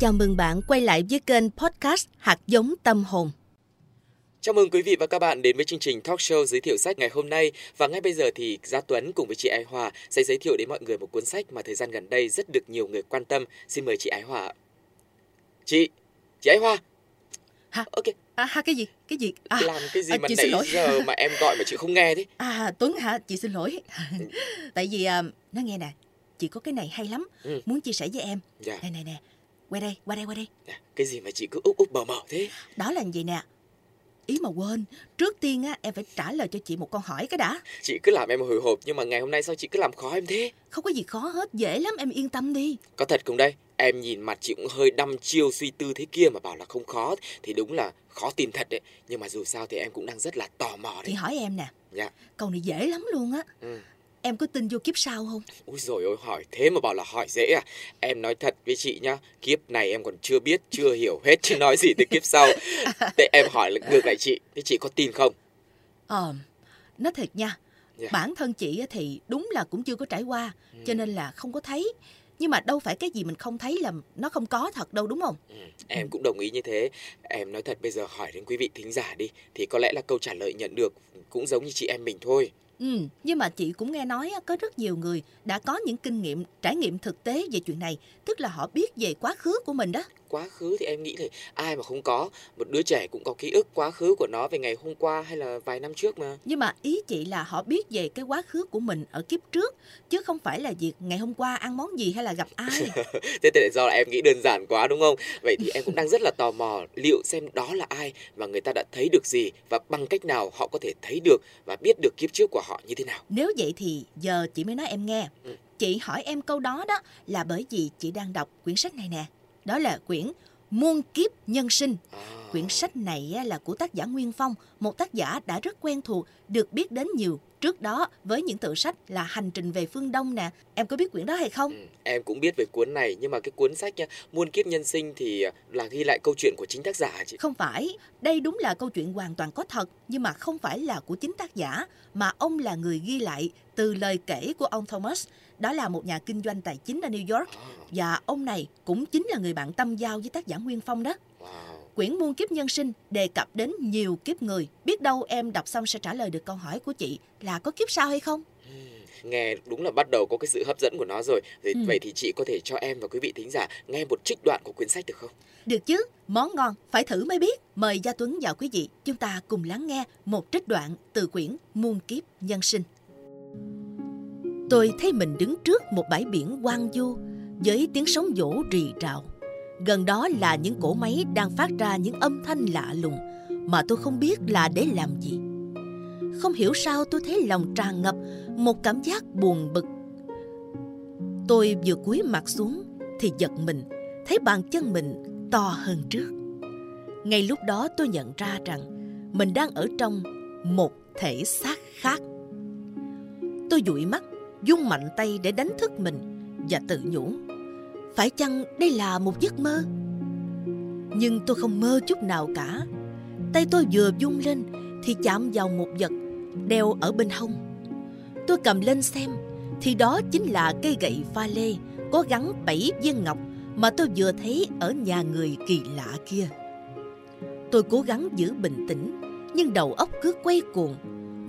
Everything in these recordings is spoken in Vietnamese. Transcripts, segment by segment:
Chào mừng bạn quay lại với kênh podcast Hạt giống tâm hồn. Chào mừng quý vị và các bạn đến với chương trình talk show giới thiệu sách ngày hôm nay và ngay bây giờ thì Gia Tuấn cùng với chị Ái Hòa sẽ giới thiệu đến mọi người một cuốn sách mà thời gian gần đây rất được nhiều người quan tâm. Xin mời chị Ái Hòa. Chị, chị Ái Hòa. Hả? Ok, À, ha, cái gì? Cái gì? À, làm cái gì à, mà chị xin nãy lỗi. giờ mà em gọi mà chị không nghe thế? à Tuấn hả? Chị xin lỗi. Tại vì à, nó nghe nè, chị có cái này hay lắm, Ừ. muốn chia sẻ với em. Dạ, Này này nè, qua đây, qua đây, qua đây. dạ, cái gì mà chị cứ úp úp mở mở thế? Đó là gì nè? Ý mà quên, trước tiên á em phải trả lời cho chị một câu hỏi cái đã. Chị cứ làm em hồi hộp nhưng mà ngày hôm nay sao chị cứ làm khó em thế? Không có gì khó hết, dễ lắm, em yên tâm đi. Có thật không đây? Em nhìn mặt chị cũng hơi đăm chiêu suy tư thế kia mà bảo là không khó thì đúng là khó tin thật đấy. Nhưng mà dù sao thì em cũng đang rất là tò mò Chị đấy. hỏi em nè, Dạ. câu này dễ lắm luôn á. Ừ. Em có tin vô kiếp sau không? Úi rồi ôi hỏi thế mà bảo là hỏi dễ à Em nói thật với chị nhá Kiếp này em còn chưa biết chưa hiểu hết chứ nói gì tới kiếp sau Để em hỏi lại ngược lại chị Thế chị có tin không Ờ, nói thiệt nha, Dạ. bản thân chị á thì đúng là cũng chưa có trải qua, Ừ. cho nên là không có thấy. Nhưng mà đâu phải cái gì mình không thấy là nó không có thật đâu đúng không? ừ, Em cũng đồng ý như thế Em nói thật bây giờ hỏi đến quý vị thính giả đi Thì có lẽ là câu trả lời nhận được Cũng giống như chị em mình thôi Ừ, nhưng mà chị cũng nghe nói có rất nhiều người đã có những kinh nghiệm, trải nghiệm thực tế về chuyện này, tức là họ biết về quá khứ của mình đó. Quá khứ thì em nghĩ là ai mà không có Một đứa trẻ cũng có ký ức quá khứ của nó về ngày hôm qua hay là vài năm trước mà Nhưng mà ý chị là họ biết về cái quá khứ của mình ở kiếp trước, chứ không phải là việc ngày hôm qua ăn món gì hay là gặp ai. Thế thì do là em nghĩ đơn giản quá đúng không? Vậy thì em cũng đang rất là tò mò liệu xem đó là ai và người ta đã thấy được gì và bằng cách nào họ có thể thấy được và biết được kiếp trước của họ như thế nào. Nếu vậy thì giờ chị mới nói em nghe. Ừ. Chị hỏi em câu đó đó là bởi vì chị đang đọc quyển sách này nè. Đó là quyển Muôn kiếp nhân sinh. À, Quyển sách này là của tác giả Nguyên Phong, một tác giả đã rất quen thuộc, được biết đến nhiều trước đó với những tựa sách là Hành trình về phương Đông nè. Em có biết quyển đó hay không? ừ, em cũng biết về cuốn này nhưng mà cái cuốn sách nha, Muôn kiếp nhân sinh thì là ghi lại câu chuyện của chính tác giả chị. Không phải, đây đúng là câu chuyện hoàn toàn có thật, nhưng mà không phải là của chính tác giả, mà ông là người ghi lại từ lời kể của ông Thomas. Đó là một nhà kinh doanh tài chính ở New York. À, Và ông này cũng chính là người bạn tâm giao với tác giả Nguyên Phong đó. wow. Quyển Muôn kiếp nhân sinh đề cập đến nhiều kiếp người. Biết đâu em đọc xong sẽ trả lời được câu hỏi của chị là có kiếp sau hay không? Ừ, Nghe đúng là bắt đầu có cái sự hấp dẫn của nó rồi. Vậy, Ừ. vậy thì chị có thể cho em và quý vị thính giả nghe một trích đoạn của quyển sách được không? Được chứ, món ngon, phải thử mới biết. Mời Gia Tuấn và quý vị, chúng ta cùng lắng nghe một trích đoạn từ quyển Muôn kiếp nhân sinh. Tôi thấy mình đứng trước một bãi biển quang du với tiếng sóng vỗ rì rào. Gần đó là những cỗ máy đang phát ra những âm thanh lạ lùng mà tôi không biết là để làm gì. Không hiểu sao tôi thấy lòng tràn ngập một cảm giác buồn bực. Tôi vừa cúi mặt xuống thì giật mình, thấy bàn chân mình to hơn trước. Ngay lúc đó tôi nhận ra rằng mình đang ở trong một thể xác khác. Tôi dụi mắt, dung mạnh tay để đánh thức mình và tự nhủ. Phải chăng đây là một giấc mơ? Nhưng tôi không mơ chút nào cả. Tay tôi vừa vung lên thì chạm vào một vật đeo ở bên hông. Tôi cầm lên xem thì đó chính là cây gậy pha lê có gắn bảy viên ngọc mà tôi vừa thấy ở nhà người kỳ lạ kia. Tôi cố gắng giữ bình tĩnh, nhưng đầu óc cứ quay cuồng,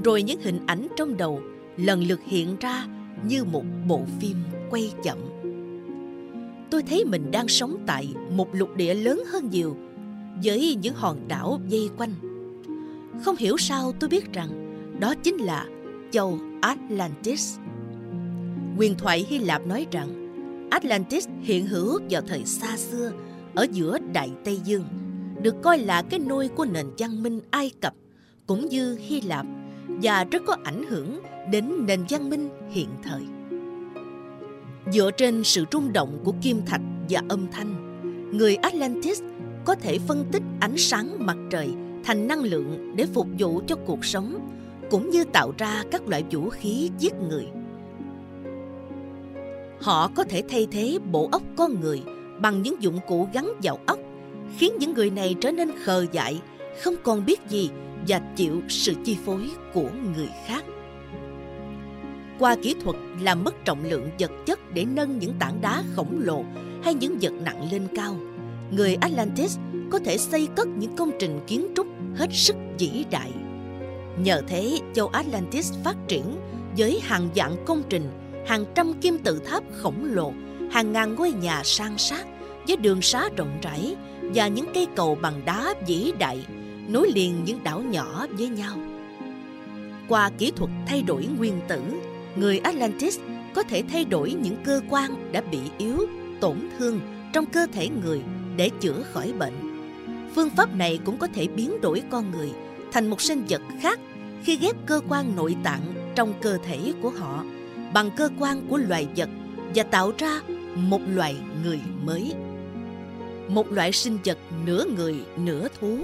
rồi những hình ảnh trong đầu lần lượt hiện ra như một bộ phim quay chậm. Tôi thấy mình đang sống tại một lục địa lớn hơn nhiều, với những hòn đảo dây quanh. Không hiểu sao tôi biết rằng đó chính là châu Atlantis. Huyền thoại Hy Lạp nói rằng Atlantis hiện hữu vào thời xa xưa ở giữa Đại Tây Dương, được coi là cái nôi của nền văn minh Ai Cập cũng như Hy Lạp và rất có ảnh hưởng đến nền văn minh hiện thời. Dựa trên sự rung động của kim thạch và âm thanh, người Atlantis có thể phân tích ánh sáng mặt trời thành năng lượng để phục vụ cho cuộc sống, cũng như tạo ra các loại vũ khí giết người. Họ có thể thay thế bộ óc con người bằng những dụng cụ gắn vào óc, khiến những người này trở nên khờ dại, không còn biết gì và chịu sự chi phối của người khác. Qua kỹ thuật làm mất trọng lượng vật chất để nâng những tảng đá khổng lồ hay những vật nặng lên cao, người Atlantis có thể xây cất những công trình kiến trúc hết sức vĩ đại. Nhờ thế, châu Atlantis phát triển với hàng vạn công trình, hàng trăm kim tự tháp khổng lồ, hàng ngàn ngôi nhà sang sát với đường xá rộng rãi và những cây cầu bằng đá vĩ đại nối liền những đảo nhỏ với nhau. Qua kỹ thuật thay đổi nguyên tử, người Atlantis có thể thay đổi những cơ quan đã bị yếu, tổn thương trong cơ thể người để chữa khỏi bệnh. Phương pháp này cũng có thể biến đổi con người thành một sinh vật khác khi ghép cơ quan nội tạng trong cơ thể của họ bằng cơ quan của loài vật và tạo ra một loài người mới. Một loại sinh vật nửa người nửa thú,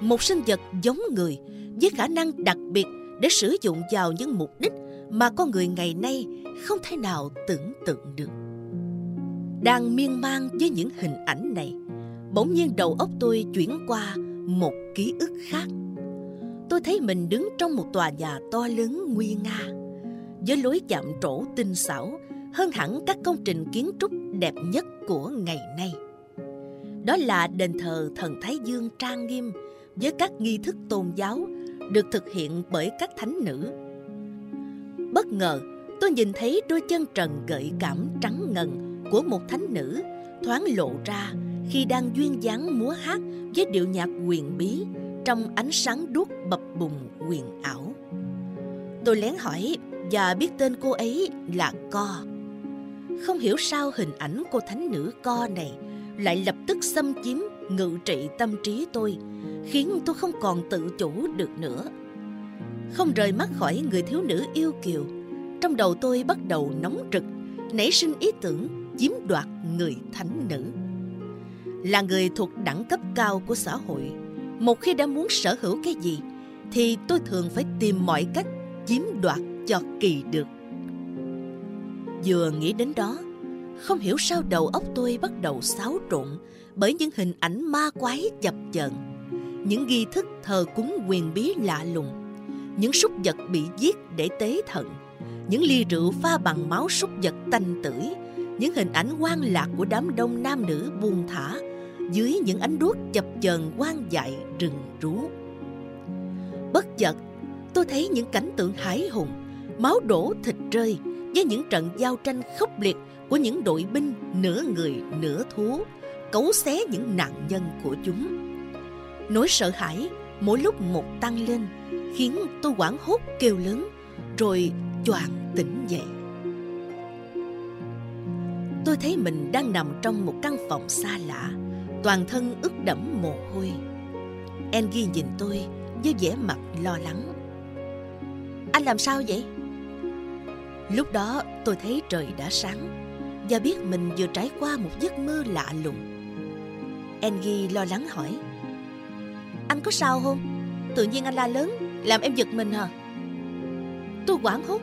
một sinh vật giống người với khả năng đặc biệt để sử dụng vào những mục đích mà con người ngày nay không thể nào tưởng tượng được. Đang miên man với những hình ảnh này, bỗng nhiên đầu óc tôi chuyển qua một ký ức khác. Tôi thấy mình đứng trong một tòa nhà to lớn nguy nga, với lối chạm trổ tinh xảo hơn hẳn các công trình kiến trúc đẹp nhất của ngày nay. Đó là đền thờ thần Thái Dương trang nghiêm với các nghi thức tôn giáo được thực hiện bởi các thánh nữ. Bất ngờ, tôi nhìn thấy đôi chân trần gợi cảm trắng ngần của một thánh nữ thoáng lộ ra khi đang duyên dáng múa hát với điệu nhạc quyền bí trong ánh sáng đuốc bập bùng quyền ảo. Tôi lén hỏi và biết tên cô ấy là Co. Không hiểu sao hình ảnh cô thánh nữ Co này lại lập tức xâm chiếm ngự trị tâm trí tôi khiến tôi không còn tự chủ được nữa không rời mắt khỏi người thiếu nữ yêu kiều. Trong đầu tôi bắt đầu nóng rực, nảy sinh ý tưởng chiếm đoạt người thánh nữ. Là người thuộc đẳng cấp cao của xã hội, một khi đã muốn sở hữu cái gì, thì tôi thường phải tìm mọi cách chiếm đoạt cho kỳ được. Vừa nghĩ đến đó, không hiểu sao đầu óc tôi bắt đầu xáo trộn bởi những hình ảnh ma quái chập chờn, những nghi thức thờ cúng quyền bí lạ lùng những súc vật bị giết để tế thần. Những ly rượu pha bằng máu súc vật tanh tưởi. Những hình ảnh quan lạc của đám đông nam nữ buông thả. Dưới những ánh đuốc chập chờn quan dại rừng rú. Bất chợt, tôi thấy những cảnh tượng hải hùng, máu đổ thịt rơi với những trận giao tranh khốc liệt của những đội binh nửa người, nửa thú, cấu xé những nạn nhân của chúng. Nỗi sợ hãi mỗi lúc một tăng lên khiến tôi hoảng hốt kêu lớn rồi choàng tỉnh dậy tôi thấy mình đang nằm trong một căn phòng xa lạ toàn thân ướt đẫm mồ hôi Angie nhìn tôi với vẻ mặt lo lắng anh làm sao vậy lúc đó tôi thấy trời đã sáng và biết mình vừa trải qua một giấc mơ lạ lùng. Angie lo lắng hỏi. Anh có sao không? Tự nhiên anh la lớn, làm em giật mình hả? Tôi quảng hốt.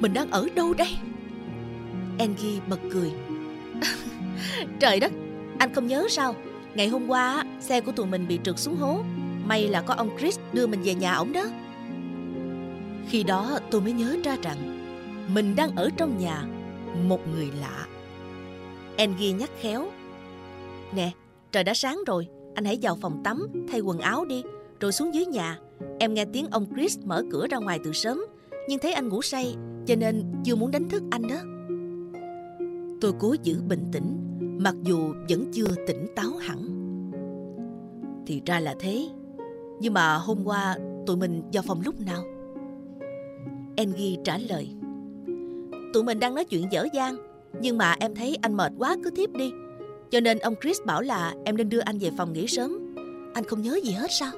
Mình đang ở đâu đây? Angie bật cười. Trời đất, anh không nhớ sao? Ngày hôm qua, xe của tụi mình bị trượt xuống hố. May là có ông Chris đưa mình về nhà ổng đó. Khi đó tôi mới nhớ ra rằng mình đang ở trong nhà một người lạ. Angie nhắc khéo. Nè, trời đã sáng rồi, anh hãy vào phòng tắm, thay quần áo đi, rồi xuống dưới nhà. Em nghe tiếng ông Chris mở cửa ra ngoài từ sớm, nhưng thấy anh ngủ say, cho nên chưa muốn đánh thức anh đó. Tôi cố giữ bình tĩnh, mặc dù vẫn chưa tỉnh táo hẳn. Thì ra là thế, nhưng mà hôm qua tụi mình vào phòng lúc nào? Engie trả lời. Tụi mình đang nói chuyện dở dang Nhưng mà em thấy anh mệt quá cứ tiếp đi Cho nên ông Chris bảo là em nên đưa anh về phòng nghỉ sớm Anh không nhớ gì hết sao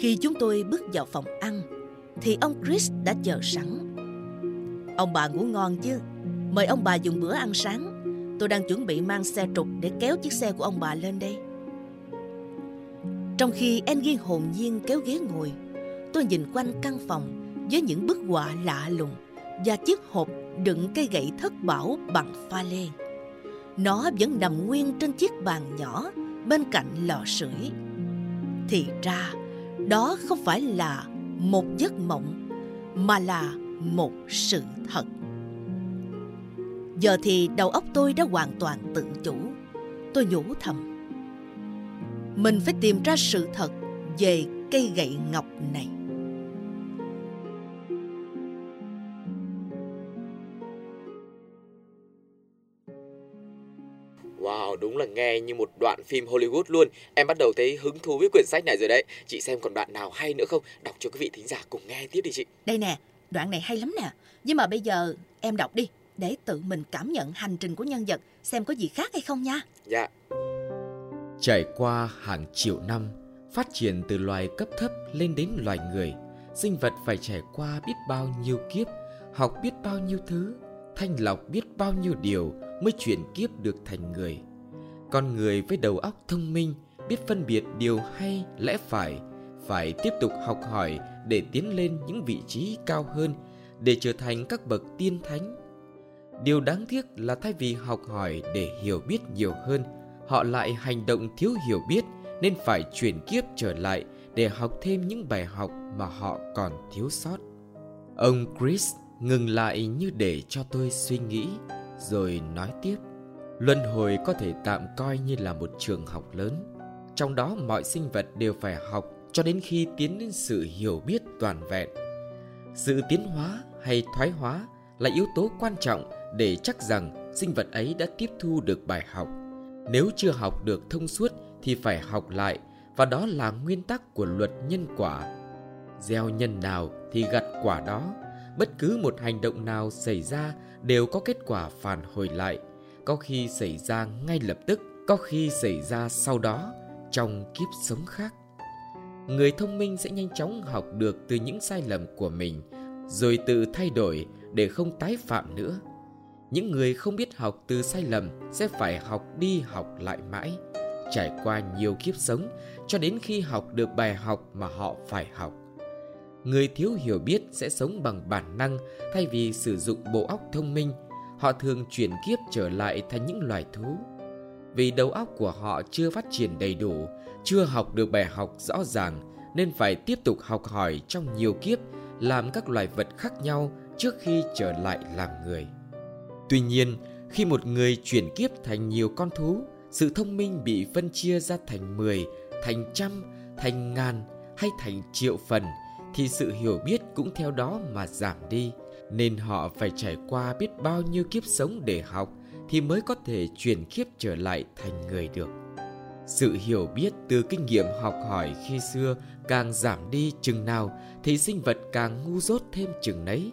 khi chúng tôi bước vào phòng ăn Thì ông Chris đã chờ sẵn Ông bà ngủ ngon chứ Mời ông bà dùng bữa ăn sáng Tôi đang chuẩn bị mang xe trục Để kéo chiếc xe của ông bà lên đây Trong khi Engin hồn nhiên kéo ghế ngồi Tôi nhìn quanh căn phòng Với những bức họa lạ lùng và chiếc hộp đựng cây gậy thất bảo bằng pha lê. Nó vẫn nằm nguyên trên chiếc bàn nhỏ bên cạnh lò sưởi. Thì ra, đó không phải là một giấc mộng, mà là một sự thật. Giờ thì đầu óc tôi đã hoàn toàn tự chủ. Tôi nhủ thầm. Mình phải tìm ra sự thật về cây gậy ngọc này. Như một đoạn phim Hollywood luôn. Em bắt đầu thấy hứng thú với quyển sách này rồi đấy. Chị xem còn đoạn nào hay nữa không? Đọc cho quý vị thính giả cùng nghe tiếp đi chị. Đây nè, đoạn này hay lắm nè. Nhưng mà bây giờ em đọc đi, để tự mình cảm nhận hành trình của nhân vật, xem có gì khác hay không nha. Dạ. Trải qua hàng triệu năm, phát triển từ loài cấp thấp lên đến loài người, sinh vật phải trải qua biết bao nhiêu kiếp, học biết bao nhiêu thứ, thanh lọc biết bao nhiêu điều mới chuyển kiếp được thành người. Con người với đầu óc thông minh, biết phân biệt điều hay lẽ phải, phải tiếp tục học hỏi để tiến lên những vị trí cao hơn, để trở thành các bậc tiên thánh. Điều đáng tiếc là thay vì học hỏi để hiểu biết nhiều hơn, họ lại hành động thiếu hiểu biết nên phải chuyển kiếp trở lại để học thêm những bài học mà họ còn thiếu sót. Ông Chris ngừng lại như để cho tôi suy nghĩ rồi nói tiếp luân hồi có thể tạm coi như là một trường học lớn. Trong đó mọi sinh vật đều phải học cho đến khi tiến đến sự hiểu biết toàn vẹn. Sự tiến hóa hay thoái hóa là yếu tố quan trọng để chắc rằng sinh vật ấy đã tiếp thu được bài học. Nếu chưa học được thông suốt thì phải học lại, và đó là nguyên tắc của luật nhân quả. Gieo nhân nào thì gặt quả đó. Bất cứ một hành động nào xảy ra đều có kết quả phản hồi lại có khi xảy ra ngay lập tức, có khi xảy ra sau đó, trong kiếp sống khác. Người thông minh sẽ nhanh chóng học được từ những sai lầm của mình, rồi tự thay đổi để không tái phạm nữa. Những người không biết học từ sai lầm sẽ phải học đi học lại mãi, trải qua nhiều kiếp sống cho đến khi học được bài học mà họ phải học. Người thiếu hiểu biết sẽ sống bằng bản năng thay vì sử dụng bộ óc thông minh họ thường chuyển kiếp trở lại thành những loài thú. Vì đầu óc của họ chưa phát triển đầy đủ, chưa học được bài học rõ ràng, nên phải tiếp tục học hỏi trong nhiều kiếp, làm các loài vật khác nhau trước khi trở lại làm người. Tuy nhiên, khi một người chuyển kiếp thành nhiều con thú, sự thông minh bị phân chia ra thành mười, thành trăm, thành ngàn hay thành triệu phần, thì sự hiểu biết cũng theo đó mà giảm đi nên họ phải trải qua biết bao nhiêu kiếp sống để học thì mới có thể chuyển kiếp trở lại thành người được. Sự hiểu biết từ kinh nghiệm học hỏi khi xưa càng giảm đi chừng nào thì sinh vật càng ngu dốt thêm chừng nấy.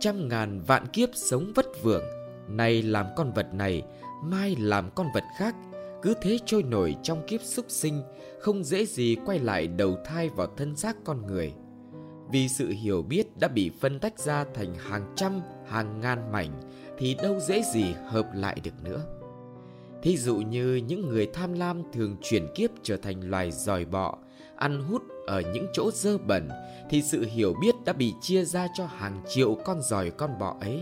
Trăm ngàn vạn kiếp sống vất vưởng, nay làm con vật này, mai làm con vật khác, cứ thế trôi nổi trong kiếp súc sinh, không dễ gì quay lại đầu thai vào thân xác con người vì sự hiểu biết đã bị phân tách ra thành hàng trăm, hàng ngàn mảnh thì đâu dễ gì hợp lại được nữa. Thí dụ như những người tham lam thường chuyển kiếp trở thành loài giòi bọ, ăn hút ở những chỗ dơ bẩn thì sự hiểu biết đã bị chia ra cho hàng triệu con giòi con bọ ấy.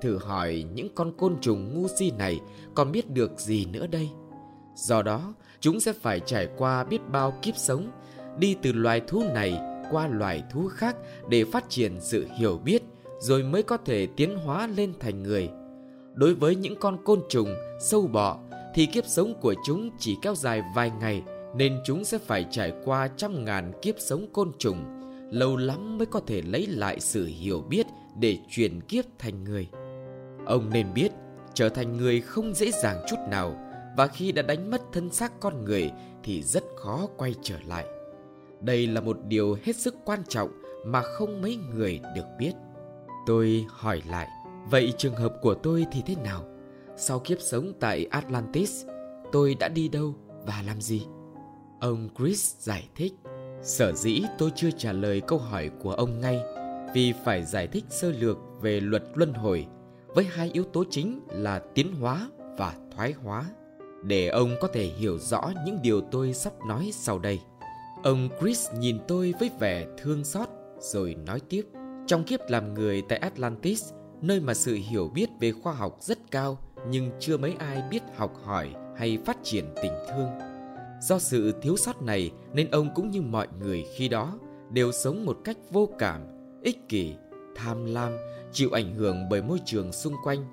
Thử hỏi những con côn trùng ngu si này còn biết được gì nữa đây? Do đó, chúng sẽ phải trải qua biết bao kiếp sống, đi từ loài thú này qua loài thú khác để phát triển sự hiểu biết rồi mới có thể tiến hóa lên thành người. Đối với những con côn trùng, sâu bọ thì kiếp sống của chúng chỉ kéo dài vài ngày nên chúng sẽ phải trải qua trăm ngàn kiếp sống côn trùng, lâu lắm mới có thể lấy lại sự hiểu biết để chuyển kiếp thành người. Ông nên biết, trở thành người không dễ dàng chút nào và khi đã đánh mất thân xác con người thì rất khó quay trở lại. Đây là một điều hết sức quan trọng mà không mấy người được biết. Tôi hỏi lại, vậy trường hợp của tôi thì thế nào? Sau kiếp sống tại Atlantis, tôi đã đi đâu và làm gì? Ông Chris giải thích, sở dĩ tôi chưa trả lời câu hỏi của ông ngay vì phải giải thích sơ lược về luật luân hồi với hai yếu tố chính là tiến hóa và thoái hóa để ông có thể hiểu rõ những điều tôi sắp nói sau đây. Ông Chris nhìn tôi với vẻ thương xót rồi nói tiếp. Trong kiếp làm người tại Atlantis, nơi mà sự hiểu biết về khoa học rất cao nhưng chưa mấy ai biết học hỏi hay phát triển tình thương. Do sự thiếu sót này nên ông cũng như mọi người khi đó đều sống một cách vô cảm, ích kỷ, tham lam, chịu ảnh hưởng bởi môi trường xung quanh.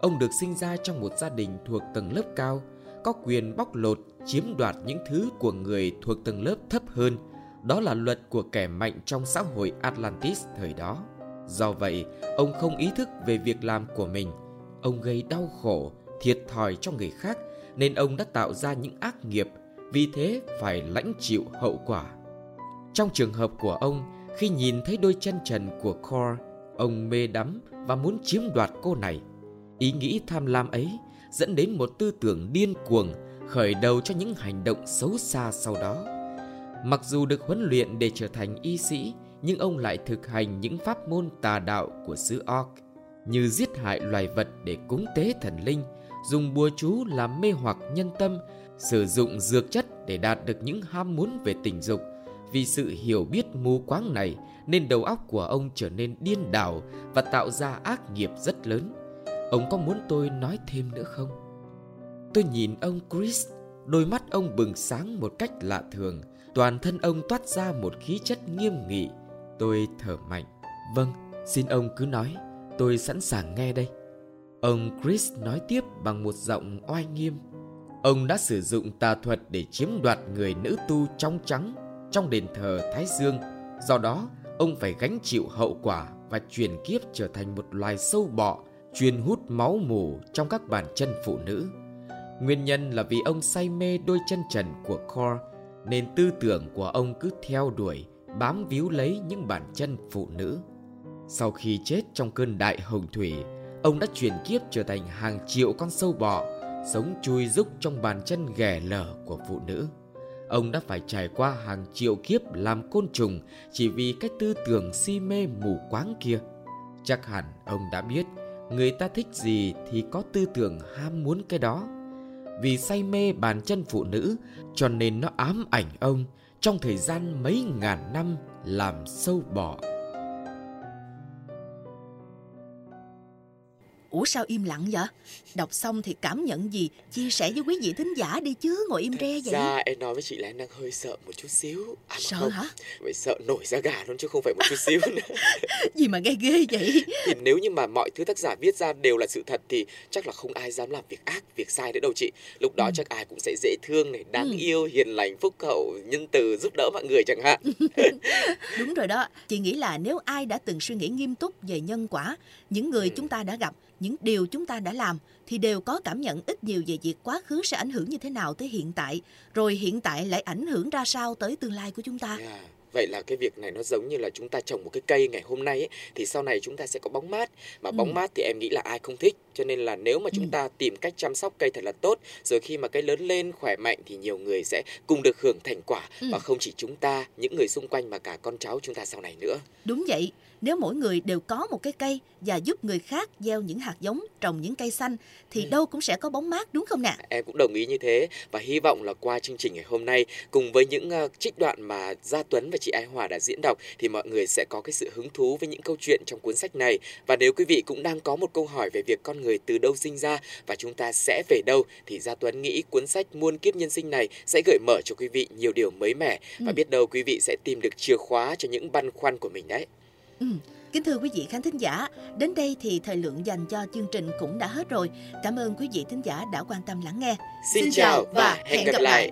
Ông được sinh ra trong một gia đình thuộc tầng lớp cao, có quyền bóc lột, chiếm đoạt những thứ của người thuộc tầng lớp thấp hơn. Đó là luật của kẻ mạnh trong xã hội Atlantis thời đó. Do vậy, ông không ý thức về việc làm của mình. Ông gây đau khổ, thiệt thòi cho người khác nên ông đã tạo ra những ác nghiệp, vì thế phải lãnh chịu hậu quả. Trong trường hợp của ông, khi nhìn thấy đôi chân trần của Core, ông mê đắm và muốn chiếm đoạt cô này. Ý nghĩ tham lam ấy dẫn đến một tư tưởng điên cuồng, khởi đầu cho những hành động xấu xa sau đó. Mặc dù được huấn luyện để trở thành y sĩ, nhưng ông lại thực hành những pháp môn tà đạo của xứ Orc, như giết hại loài vật để cúng tế thần linh, dùng bùa chú làm mê hoặc nhân tâm, sử dụng dược chất để đạt được những ham muốn về tình dục. Vì sự hiểu biết mù quáng này nên đầu óc của ông trở nên điên đảo và tạo ra ác nghiệp rất lớn. Ông có muốn tôi nói thêm nữa không? Tôi nhìn ông Chris, đôi mắt ông bừng sáng một cách lạ thường, toàn thân ông toát ra một khí chất nghiêm nghị. Tôi thở mạnh. Vâng, xin ông cứ nói, tôi sẵn sàng nghe đây. Ông Chris nói tiếp bằng một giọng oai nghiêm. Ông đã sử dụng tà thuật để chiếm đoạt người nữ tu trong trắng trong đền thờ Thái Dương. Do đó, ông phải gánh chịu hậu quả và chuyển kiếp trở thành một loài sâu bọ chuyên hút máu mù trong các bàn chân phụ nữ. Nguyên nhân là vì ông say mê đôi chân trần của cor nên tư tưởng của ông cứ theo đuổi, bám víu lấy những bàn chân phụ nữ. Sau khi chết trong cơn đại hồng thủy, ông đã chuyển kiếp trở thành hàng triệu con sâu bọ, sống chui rúc trong bàn chân ghẻ lở của phụ nữ. Ông đã phải trải qua hàng triệu kiếp làm côn trùng chỉ vì cái tư tưởng si mê mù quáng kia. Chắc hẳn ông đã biết người ta thích gì thì có tư tưởng ham muốn cái đó. Vì say mê bàn chân phụ nữ, cho nên nó ám ảnh ông trong thời gian mấy ngàn năm làm sâu bọ. Ủa sao im lặng vậy? Đọc xong thì cảm nhận gì? Chia sẻ với quý vị thính giả đi chứ, ngồi im re vậy. Dạ, em nói với chị là em đang hơi sợ một chút xíu. À, sợ không, hả? Phải sợ nổi da gà luôn chứ không phải một chút xíu nữa. gì mà nghe ghê vậy? Thì nếu như mà mọi thứ tác giả viết ra đều là sự thật thì chắc là không ai dám làm việc ác, việc sai nữa đâu chị. Lúc đó ừ. chắc ai cũng sẽ dễ thương này, đáng ừ. yêu, hiền lành, phúc hậu, nhân từ, giúp đỡ mọi người chẳng hạn. Đúng rồi đó. Chị nghĩ là nếu ai đã từng suy nghĩ nghiêm túc về nhân quả, những người ừ. chúng ta đã gặp những điều chúng ta đã làm thì đều có cảm nhận ít nhiều về việc quá khứ sẽ ảnh hưởng như thế nào tới hiện tại, rồi hiện tại lại ảnh hưởng ra sao tới tương lai của chúng ta. Yeah. Dạ. Vậy là cái việc này nó giống như là chúng ta trồng một cái cây ngày hôm nay ấy, thì sau này chúng ta sẽ có bóng mát. Mà ừ. bóng mát thì em nghĩ là ai không thích. Cho nên là nếu mà chúng ừ. ta tìm cách chăm sóc cây thật là tốt, rồi khi mà cây lớn lên khỏe mạnh thì nhiều người sẽ cùng được hưởng thành quả ừ. và không chỉ chúng ta, những người xung quanh mà cả con cháu chúng ta sau này nữa. Đúng vậy nếu mỗi người đều có một cái cây và giúp người khác gieo những hạt giống trồng những cây xanh thì ừ. đâu cũng sẽ có bóng mát đúng không nè em cũng đồng ý như thế và hy vọng là qua chương trình ngày hôm nay cùng với những uh, trích đoạn mà gia tuấn và chị ái hòa đã diễn đọc thì mọi người sẽ có cái sự hứng thú với những câu chuyện trong cuốn sách này và nếu quý vị cũng đang có một câu hỏi về việc con người từ đâu sinh ra và chúng ta sẽ về đâu thì gia tuấn nghĩ cuốn sách muôn kiếp nhân sinh này sẽ gợi mở cho quý vị nhiều điều mới mẻ và ừ. biết đâu quý vị sẽ tìm được chìa khóa cho những băn khoăn của mình đấy Ừ. Kính thưa quý vị khán thính giả, đến đây thì thời lượng dành cho chương trình cũng đã hết rồi. Cảm ơn quý vị thính giả đã quan tâm lắng nghe. Xin, Xin chào và hẹn gặp lại. lại.